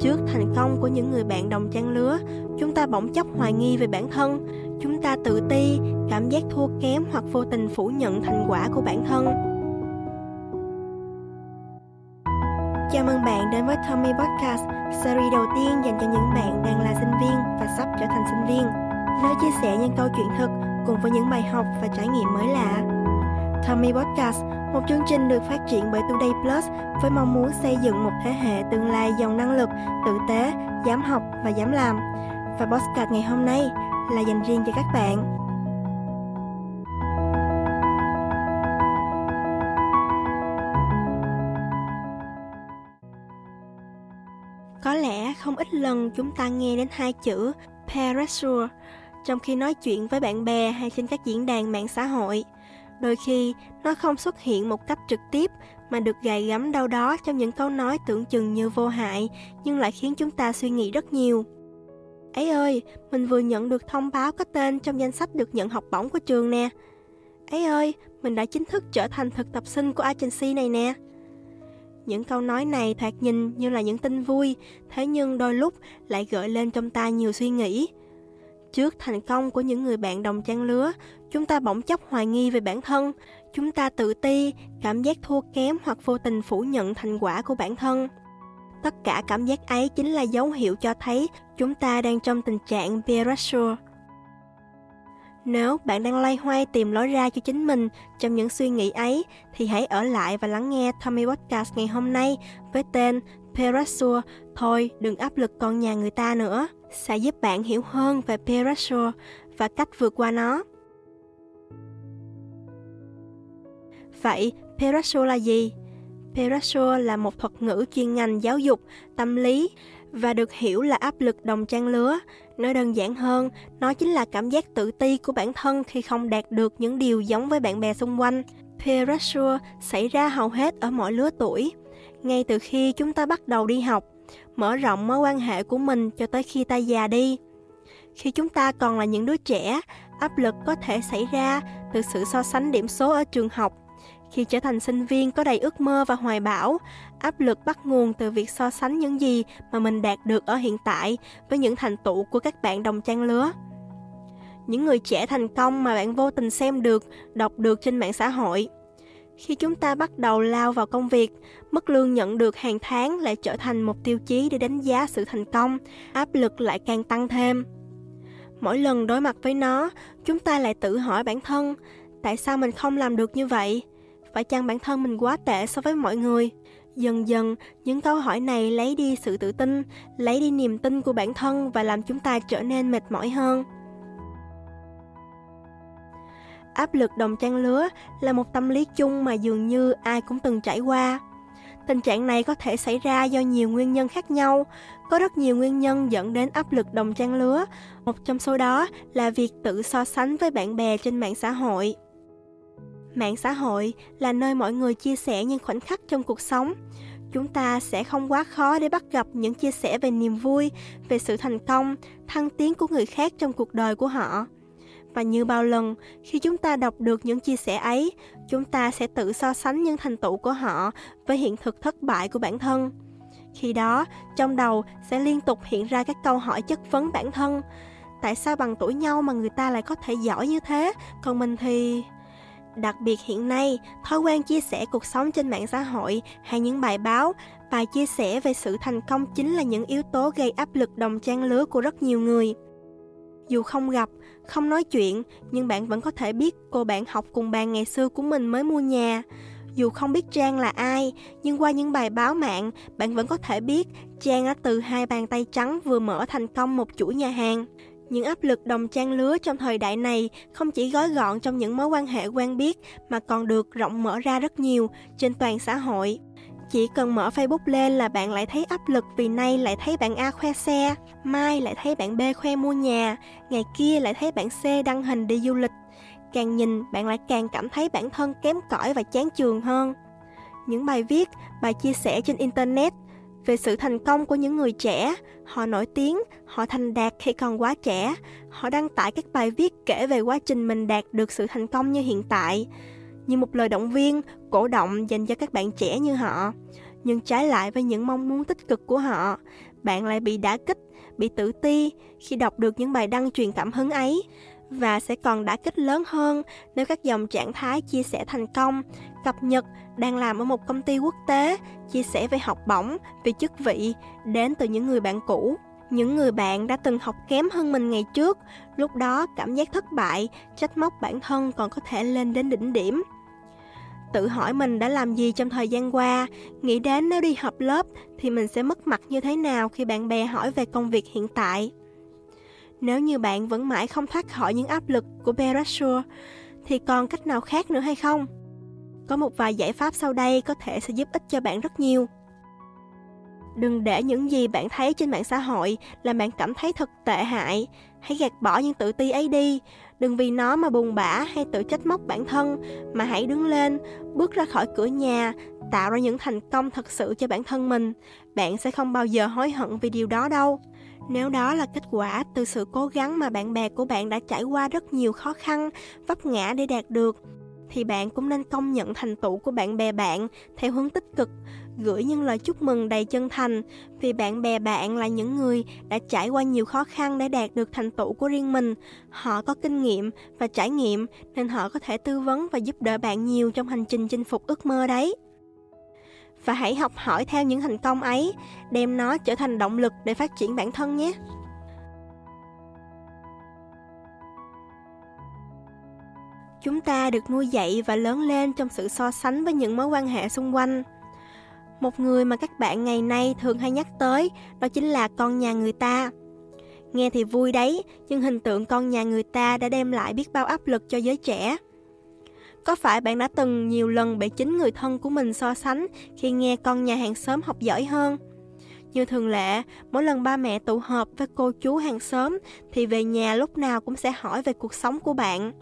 Trước thành công của những người bạn đồng trang lứa, chúng ta bỗng chốc hoài nghi về bản thân, chúng ta tự ti, cảm giác thua kém hoặc vô tình phủ nhận thành quả của bản thân. Chào mừng bạn đến với Tommy Podcast, series đầu tiên dành cho những bạn đang là sinh viên và sắp trở thành sinh viên. Nơi chia sẻ những câu chuyện thực cùng với những bài học và trải nghiệm mới lạ. Tommy Podcast, một chương trình được phát triển bởi Today Plus với mong muốn xây dựng một thế hệ tương lai giàu năng lực, tử tế, dám học và dám làm. Và podcast ngày hôm nay là dành riêng cho các bạn. Có lẽ không ít lần chúng ta nghe đến hai chữ peer pressure trong khi nói chuyện với bạn bè hay trên các diễn đàn mạng xã hội. Đôi khi nó không xuất hiện một cách trực tiếp mà được gài gắm đâu đó trong những câu nói tưởng chừng như vô hại nhưng lại khiến chúng ta suy nghĩ rất nhiều. Ấy ơi, mình vừa nhận được thông báo có tên trong danh sách được nhận học bổng của trường nè. Ấy ơi, mình đã chính thức trở thành thực tập sinh của agency này nè. Những câu nói này thoạt nhìn như là những tin vui, thế nhưng đôi lúc lại gợi lên trong ta nhiều suy nghĩ. Trước thành công của những người bạn đồng trang lứa, chúng ta bỗng chốc hoài nghi về bản thân, chúng ta tự ti, cảm giác thua kém hoặc vô tình phủ nhận thành quả của bản thân. Tất cả cảm giác ấy chính là dấu hiệu cho thấy chúng ta đang trong tình trạng peer pressure. Nếu bạn đang loay hoay tìm lối ra cho chính mình trong những suy nghĩ ấy, thì hãy ở lại và lắng nghe Tommy Podcast ngày hôm nay với tên Peer Pressure. Thôi, đừng áp lực con nhà người ta nữa. Sẽ giúp bạn hiểu hơn về peer pressure và cách vượt qua nó. Vậy, peer pressure là gì? Peer pressure là một thuật ngữ chuyên ngành giáo dục, tâm lý và được hiểu là áp lực đồng trang lứa. Nói đơn giản hơn, nó chính là cảm giác tự ti của bản thân khi không đạt được những điều giống với bạn bè xung quanh. Peer pressure xảy ra hầu hết ở mọi lứa tuổi. Ngay từ khi chúng ta bắt đầu đi học, mở rộng mối quan hệ của mình cho tới khi ta già đi. Khi chúng ta còn là những đứa trẻ, áp lực có thể xảy ra từ sự so sánh điểm số ở trường học khi trở thành sinh viên có đầy ước mơ và hoài bão, áp lực bắt nguồn từ việc so sánh những gì mà mình đạt được ở hiện tại với những thành tựu của các bạn đồng trang lứa. Những người trẻ thành công mà bạn vô tình xem được, đọc được trên mạng xã hội. Khi chúng ta bắt đầu lao vào công việc, mức lương nhận được hàng tháng lại trở thành một tiêu chí để đánh giá sự thành công, áp lực lại càng tăng thêm. Mỗi lần đối mặt với nó, chúng ta lại tự hỏi bản thân, tại sao mình không làm được như vậy? phải chăng bản thân mình quá tệ so với mọi người dần dần những câu hỏi này lấy đi sự tự tin lấy đi niềm tin của bản thân và làm chúng ta trở nên mệt mỏi hơn áp lực đồng trang lứa là một tâm lý chung mà dường như ai cũng từng trải qua tình trạng này có thể xảy ra do nhiều nguyên nhân khác nhau có rất nhiều nguyên nhân dẫn đến áp lực đồng trang lứa một trong số đó là việc tự so sánh với bạn bè trên mạng xã hội Mạng xã hội là nơi mọi người chia sẻ những khoảnh khắc trong cuộc sống. Chúng ta sẽ không quá khó để bắt gặp những chia sẻ về niềm vui, về sự thành công, thăng tiến của người khác trong cuộc đời của họ. Và như bao lần, khi chúng ta đọc được những chia sẻ ấy, chúng ta sẽ tự so sánh những thành tựu của họ với hiện thực thất bại của bản thân. Khi đó, trong đầu sẽ liên tục hiện ra các câu hỏi chất vấn bản thân. Tại sao bằng tuổi nhau mà người ta lại có thể giỏi như thế, còn mình thì... Đặc biệt hiện nay, thói quen chia sẻ cuộc sống trên mạng xã hội hay những bài báo, bài chia sẻ về sự thành công chính là những yếu tố gây áp lực đồng trang lứa của rất nhiều người. Dù không gặp, không nói chuyện, nhưng bạn vẫn có thể biết cô bạn học cùng bàn ngày xưa của mình mới mua nhà. Dù không biết Trang là ai, nhưng qua những bài báo mạng, bạn vẫn có thể biết Trang đã từ hai bàn tay trắng vừa mở thành công một chuỗi nhà hàng. Những áp lực đồng trang lứa trong thời đại này không chỉ gói gọn trong những mối quan hệ quen biết mà còn được rộng mở ra rất nhiều trên toàn xã hội. Chỉ cần mở Facebook lên là bạn lại thấy áp lực vì nay lại thấy bạn A khoe xe, mai lại thấy bạn B khoe mua nhà, ngày kia lại thấy bạn C đăng hình đi du lịch. Càng nhìn, bạn lại càng cảm thấy bản thân kém cỏi và chán trường hơn. Những bài viết, bài chia sẻ trên Internet về sự thành công của những người trẻ. Họ nổi tiếng, họ thành đạt khi còn quá trẻ. Họ đăng tải các bài viết kể về quá trình mình đạt được sự thành công như hiện tại, như một lời động viên, cổ động dành cho các bạn trẻ như họ. Nhưng trái lại với những mong muốn tích cực của họ, bạn lại bị đả kích, bị tự ti khi đọc được những bài đăng truyền cảm hứng ấy và sẽ còn đả kích lớn hơn nếu các dòng trạng thái chia sẻ thành công, cập nhật đang làm ở một công ty quốc tế, chia sẻ về học bổng, về chức vị đến từ những người bạn cũ. Những người bạn đã từng học kém hơn mình ngày trước, lúc đó cảm giác thất bại, trách móc bản thân còn có thể lên đến đỉnh điểm. Tự hỏi mình đã làm gì trong thời gian qua, nghĩ đến nếu đi học lớp thì mình sẽ mất mặt như thế nào khi bạn bè hỏi về công việc hiện tại. Nếu như bạn vẫn mãi không thoát khỏi những áp lực của pressure, thì còn cách nào khác nữa hay không? Có một vài giải pháp sau đây có thể sẽ giúp ích cho bạn rất nhiều. Đừng để những gì bạn thấy trên mạng xã hội làm bạn cảm thấy thật tệ hại. Hãy gạt bỏ những tự ti ấy đi. Đừng vì nó mà buồn bã hay tự trách móc bản thân, mà hãy đứng lên, bước ra khỏi cửa nhà, tạo ra những thành công thật sự cho bản thân mình. Bạn sẽ không bao giờ hối hận vì điều đó đâu. Nếu đó là kết quả từ sự cố gắng mà bạn bè của bạn đã trải qua rất nhiều khó khăn, vấp ngã để đạt được, thì bạn cũng nên công nhận thành tựu của bạn bè bạn theo hướng tích cực, gửi những lời chúc mừng đầy chân thành vì bạn bè bạn là những người đã trải qua nhiều khó khăn để đạt được thành tựu của riêng mình. Họ có kinh nghiệm và trải nghiệm nên họ có thể tư vấn và giúp đỡ bạn nhiều trong hành trình chinh phục ước mơ đấy và hãy học hỏi theo những thành công ấy, đem nó trở thành động lực để phát triển bản thân nhé. Chúng ta được nuôi dạy và lớn lên trong sự so sánh với những mối quan hệ xung quanh. Một người mà các bạn ngày nay thường hay nhắc tới đó chính là con nhà người ta. Nghe thì vui đấy, nhưng hình tượng con nhà người ta đã đem lại biết bao áp lực cho giới trẻ. Có phải bạn đã từng nhiều lần bị chính người thân của mình so sánh khi nghe con nhà hàng xóm học giỏi hơn? Như thường lệ, mỗi lần ba mẹ tụ họp với cô chú hàng xóm thì về nhà lúc nào cũng sẽ hỏi về cuộc sống của bạn,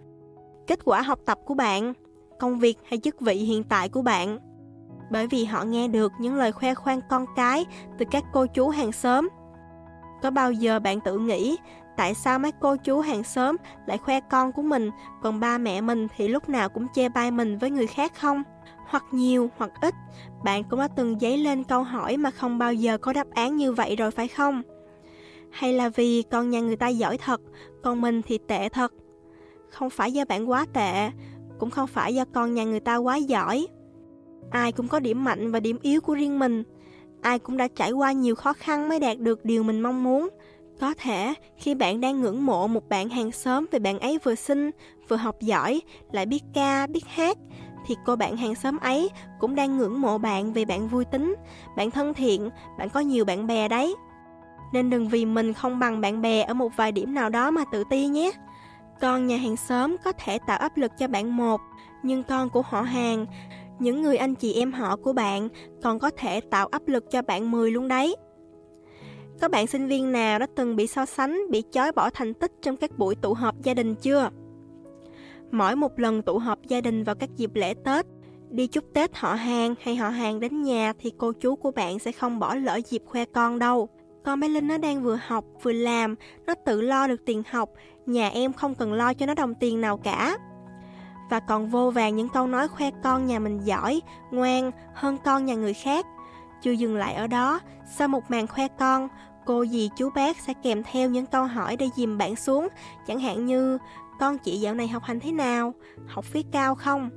kết quả học tập của bạn, công việc hay chức vị hiện tại của bạn. Bởi vì họ nghe được những lời khoe khoang con cái từ các cô chú hàng xóm. Có bao giờ bạn tự nghĩ tại sao mấy cô chú hàng xóm lại khoe con của mình, còn ba mẹ mình thì lúc nào cũng chê bai mình với người khác không? Hoặc nhiều hoặc ít, bạn cũng đã từng dấy lên câu hỏi mà không bao giờ có đáp án như vậy rồi phải không? Hay là vì con nhà người ta giỏi thật, còn mình thì tệ thật? Không phải do bạn quá tệ, cũng không phải do con nhà người ta quá giỏi. Ai cũng có điểm mạnh và điểm yếu của riêng mình. Ai cũng đã trải qua nhiều khó khăn mới đạt được điều mình mong muốn có thể khi bạn đang ngưỡng mộ một bạn hàng xóm vì bạn ấy vừa xinh, vừa học giỏi, lại biết ca, biết hát, thì cô bạn hàng xóm ấy cũng đang ngưỡng mộ bạn vì bạn vui tính, bạn thân thiện, bạn có nhiều bạn bè đấy. Nên đừng vì mình không bằng bạn bè ở một vài điểm nào đó mà tự ti nhé. Con nhà hàng xóm có thể tạo áp lực cho bạn một, nhưng con của họ hàng, những người anh chị em họ của bạn còn có thể tạo áp lực cho bạn 10 luôn đấy. Có bạn sinh viên nào đã từng bị so sánh, bị chói bỏ thành tích trong các buổi tụ họp gia đình chưa? Mỗi một lần tụ họp gia đình vào các dịp lễ Tết, đi chúc Tết họ hàng hay họ hàng đến nhà thì cô chú của bạn sẽ không bỏ lỡ dịp khoe con đâu. Con bé Linh nó đang vừa học, vừa làm, nó tự lo được tiền học, nhà em không cần lo cho nó đồng tiền nào cả. Và còn vô vàng những câu nói khoe con nhà mình giỏi, ngoan hơn con nhà người khác. Chưa dừng lại ở đó, sau một màn khoe con, cô dì chú bác sẽ kèm theo những câu hỏi để dìm bạn xuống, chẳng hạn như con chị dạo này học hành thế nào, học phí cao không,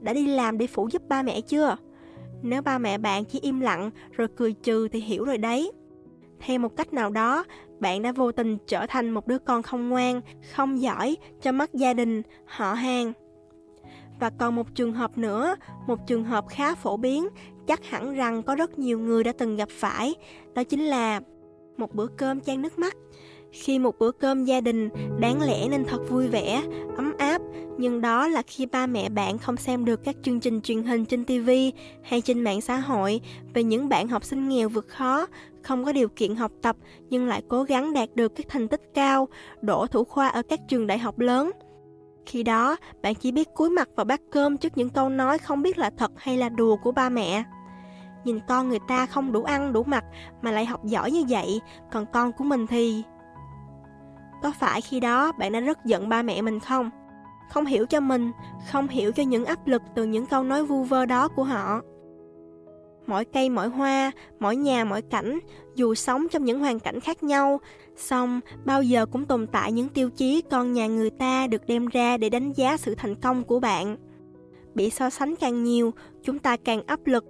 đã đi làm để phụ giúp ba mẹ chưa? Nếu ba mẹ bạn chỉ im lặng rồi cười trừ thì hiểu rồi đấy. Theo một cách nào đó, bạn đã vô tình trở thành một đứa con không ngoan, không giỏi cho mắt gia đình, họ hàng. Và còn một trường hợp nữa, một trường hợp khá phổ biến, chắc hẳn rằng có rất nhiều người đã từng gặp phải, đó chính là một bữa cơm chan nước mắt. Khi một bữa cơm gia đình đáng lẽ nên thật vui vẻ, ấm nhưng đó là khi ba mẹ bạn không xem được các chương trình truyền hình trên TV hay trên mạng xã hội về những bạn học sinh nghèo vượt khó, không có điều kiện học tập nhưng lại cố gắng đạt được các thành tích cao, đổ thủ khoa ở các trường đại học lớn. Khi đó, bạn chỉ biết cúi mặt vào bát cơm trước những câu nói không biết là thật hay là đùa của ba mẹ. Nhìn con người ta không đủ ăn đủ mặc mà lại học giỏi như vậy, còn con của mình thì... Có phải khi đó bạn đã rất giận ba mẹ mình không? Không hiểu cho mình, không hiểu cho những áp lực từ những câu nói vu vơ đó của họ. mỗi cây mỗi hoa, mỗi nhà mỗi cảnh, dù sống trong những hoàn cảnh khác nhau, song bao giờ cũng tồn tại những tiêu chí con nhà người ta được đem ra để đánh giá sự thành công của bạn. Bị so sánh càng nhiều, chúng ta càng áp lực.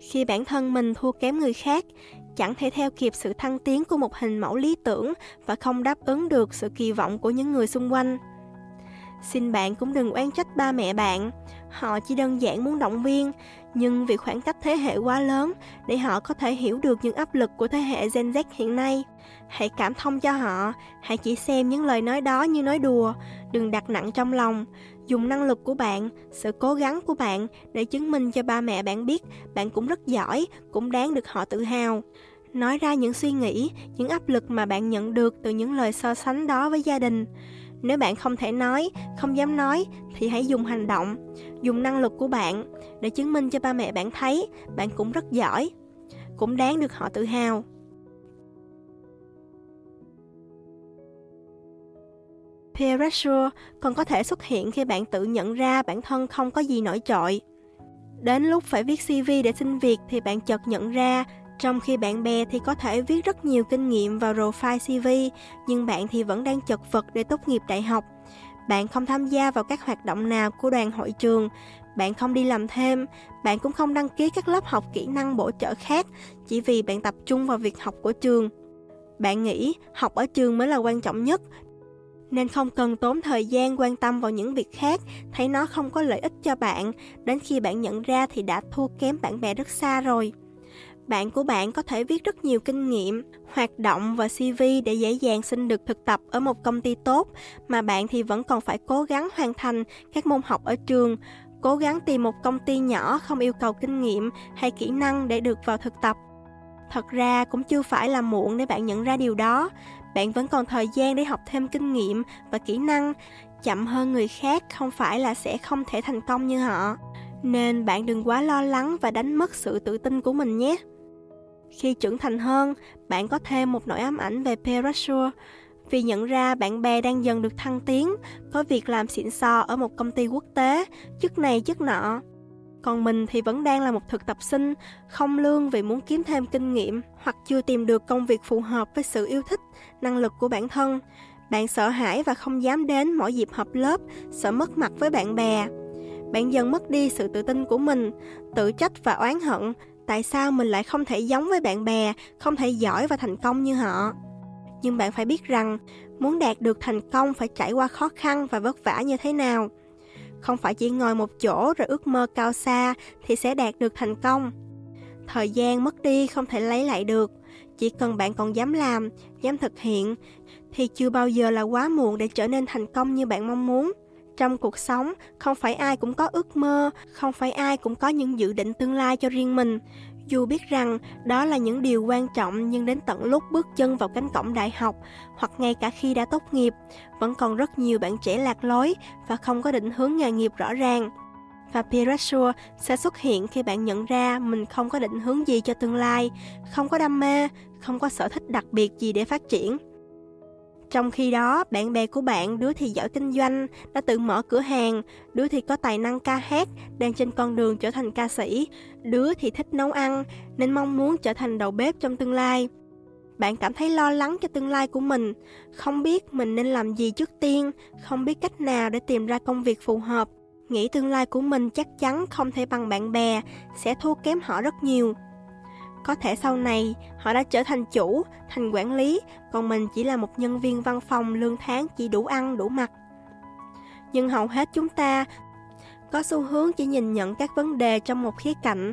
Khi bản thân mình thua kém người khác, chẳng thể theo kịp sự thăng tiến của một hình mẫu lý tưởng và không đáp ứng được sự kỳ vọng của những người xung quanh. Xin bạn cũng đừng oan trách ba mẹ bạn, họ chỉ đơn giản muốn động viên, nhưng vì khoảng cách thế hệ quá lớn để họ có thể hiểu được những áp lực của thế hệ Gen Z hiện nay. Hãy cảm thông cho họ, hãy chỉ xem những lời nói đó như nói đùa, đừng đặt nặng trong lòng. Dùng năng lực của bạn, sự cố gắng của bạn để chứng minh cho ba mẹ bạn biết bạn cũng rất giỏi, cũng đáng được họ tự hào. Nói ra những suy nghĩ, những áp lực mà bạn nhận được từ những lời so sánh đó với gia đình. Nếu bạn không thể nói, không dám nói thì hãy dùng hành động, dùng năng lực của bạn để chứng minh cho ba mẹ bạn thấy bạn cũng rất giỏi, cũng đáng được họ tự hào. Peer pressure còn có thể xuất hiện khi bạn tự nhận ra bản thân không có gì nổi trội. Đến lúc phải viết CV để xin việc thì bạn chợt nhận ra trong khi bạn bè thì có thể viết rất nhiều kinh nghiệm vào profile CV, nhưng bạn thì vẫn đang chật vật để tốt nghiệp đại học. Bạn không tham gia vào các hoạt động nào của đoàn hội trường, bạn không đi làm thêm, bạn cũng không đăng ký các lớp học kỹ năng bổ trợ khác chỉ vì bạn tập trung vào việc học của trường. Bạn nghĩ học ở trường mới là quan trọng nhất, nên không cần tốn thời gian quan tâm vào những việc khác, thấy nó không có lợi ích cho bạn, đến khi bạn nhận ra thì đã thua kém bạn bè rất xa rồi bạn của bạn có thể viết rất nhiều kinh nghiệm, hoạt động và CV để dễ dàng xin được thực tập ở một công ty tốt, mà bạn thì vẫn còn phải cố gắng hoàn thành các môn học ở trường, cố gắng tìm một công ty nhỏ không yêu cầu kinh nghiệm hay kỹ năng để được vào thực tập. Thật ra cũng chưa phải là muộn để bạn nhận ra điều đó, bạn vẫn còn thời gian để học thêm kinh nghiệm và kỹ năng, chậm hơn người khác không phải là sẽ không thể thành công như họ. Nên bạn đừng quá lo lắng và đánh mất sự tự tin của mình nhé. Khi trưởng thành hơn, bạn có thêm một nỗi ám ảnh về peer pressure vì nhận ra bạn bè đang dần được thăng tiến, có việc làm xịn sò ở một công ty quốc tế, chức này chức nọ. Còn mình thì vẫn đang là một thực tập sinh, không lương vì muốn kiếm thêm kinh nghiệm hoặc chưa tìm được công việc phù hợp với sự yêu thích, năng lực của bản thân. Bạn sợ hãi và không dám đến mỗi dịp họp lớp, sợ mất mặt với bạn bè. Bạn dần mất đi sự tự tin của mình, tự trách và oán hận tại sao mình lại không thể giống với bạn bè, không thể giỏi và thành công như họ. Nhưng bạn phải biết rằng, muốn đạt được thành công phải trải qua khó khăn và vất vả như thế nào. Không phải chỉ ngồi một chỗ rồi ước mơ cao xa thì sẽ đạt được thành công. Thời gian mất đi không thể lấy lại được, chỉ cần bạn còn dám làm, dám thực hiện thì chưa bao giờ là quá muộn để trở nên thành công như bạn mong muốn. Trong cuộc sống, không phải ai cũng có ước mơ, không phải ai cũng có những dự định tương lai cho riêng mình. Dù biết rằng đó là những điều quan trọng nhưng đến tận lúc bước chân vào cánh cổng đại học hoặc ngay cả khi đã tốt nghiệp, vẫn còn rất nhiều bạn trẻ lạc lối và không có định hướng nghề nghiệp rõ ràng. Và peer pressure sẽ xuất hiện khi bạn nhận ra mình không có định hướng gì cho tương lai, không có đam mê, không có sở thích đặc biệt gì để phát triển. Trong khi đó, bạn bè của bạn đứa thì giỏi kinh doanh, đã tự mở cửa hàng, đứa thì có tài năng ca hát, đang trên con đường trở thành ca sĩ, đứa thì thích nấu ăn, nên mong muốn trở thành đầu bếp trong tương lai. Bạn cảm thấy lo lắng cho tương lai của mình, không biết mình nên làm gì trước tiên, không biết cách nào để tìm ra công việc phù hợp. Nghĩ tương lai của mình chắc chắn không thể bằng bạn bè, sẽ thua kém họ rất nhiều. Có thể sau này họ đã trở thành chủ, thành quản lý, còn mình chỉ là một nhân viên văn phòng lương tháng chỉ đủ ăn đủ mặc. Nhưng hầu hết chúng ta có xu hướng chỉ nhìn nhận các vấn đề trong một khía cạnh,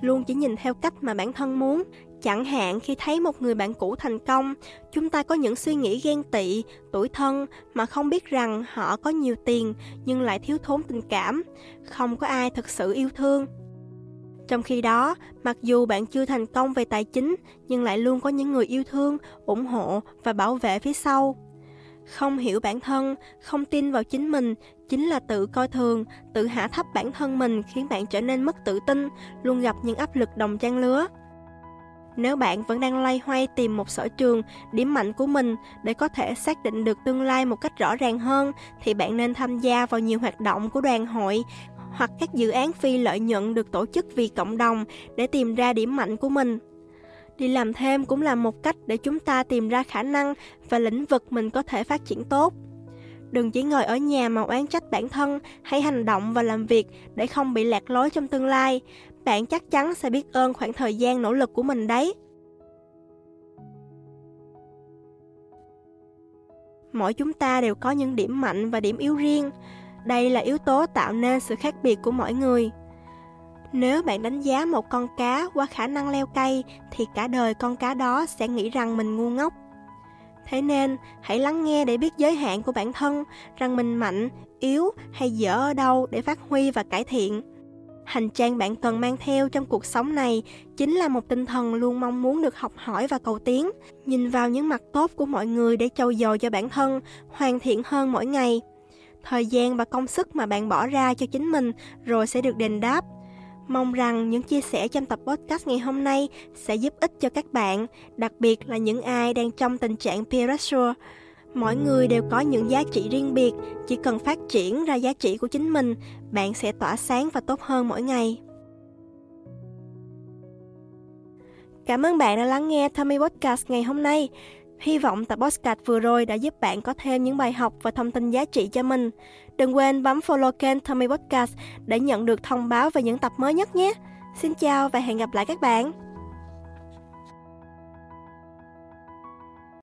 luôn chỉ nhìn theo cách mà bản thân muốn. Chẳng hạn khi thấy một người bạn cũ thành công, chúng ta có những suy nghĩ ghen tị, tuổi thân mà không biết rằng họ có nhiều tiền nhưng lại thiếu thốn tình cảm, không có ai thực sự yêu thương. Trong khi đó, mặc dù bạn chưa thành công về tài chính, nhưng lại luôn có những người yêu thương, ủng hộ và bảo vệ phía sau. Không hiểu bản thân, không tin vào chính mình chính là tự coi thường, tự hạ thấp bản thân mình khiến bạn trở nên mất tự tin, luôn gặp những áp lực đồng trang lứa. Nếu bạn vẫn đang loay hoay tìm một sở trường, điểm mạnh của mình để có thể xác định được tương lai một cách rõ ràng hơn, thì bạn nên tham gia vào nhiều hoạt động của đoàn hội, hoặc các dự án phi lợi nhuận được tổ chức vì cộng đồng để tìm ra điểm mạnh của mình. Đi làm thêm cũng là một cách để chúng ta tìm ra khả năng và lĩnh vực mình có thể phát triển tốt. Đừng chỉ ngồi ở nhà mà oán trách bản thân, hãy hành động và làm việc để không bị lạc lối trong tương lai. Bạn chắc chắn sẽ biết ơn khoảng thời gian nỗ lực của mình đấy. Mỗi chúng ta đều có những điểm mạnh và điểm yếu riêng. Đây là yếu tố tạo nên sự khác biệt của mỗi người. Nếu bạn đánh giá một con cá qua khả năng leo cây thì cả đời con cá đó sẽ nghĩ rằng mình ngu ngốc. Thế nên, hãy lắng nghe để biết giới hạn của bản thân, rằng mình mạnh, yếu hay dở ở đâu để phát huy và cải thiện. Hành trang bạn cần mang theo trong cuộc sống này chính là một tinh thần luôn mong muốn được học hỏi và cầu tiến, nhìn vào những mặt tốt của mọi người để trau dồi cho bản thân, hoàn thiện hơn mỗi ngày. Thời gian và công sức mà bạn bỏ ra cho chính mình rồi sẽ được đền đáp. Mong rằng những chia sẻ trong tập podcast ngày hôm nay sẽ giúp ích cho các bạn, đặc biệt là những ai đang trong tình trạng peer pressure. Mỗi người đều có những giá trị riêng biệt, chỉ cần phát triển ra giá trị của chính mình, bạn sẽ tỏa sáng và tốt hơn mỗi ngày. Cảm ơn bạn đã lắng nghe Tommy Podcast ngày hôm nay. Hy vọng tập podcast vừa rồi đã giúp bạn có thêm những bài học và thông tin giá trị cho mình. Đừng quên bấm follow kênh Tommy Podcast để nhận được thông báo về những tập mới nhất nhé. Xin chào và hẹn gặp lại các bạn.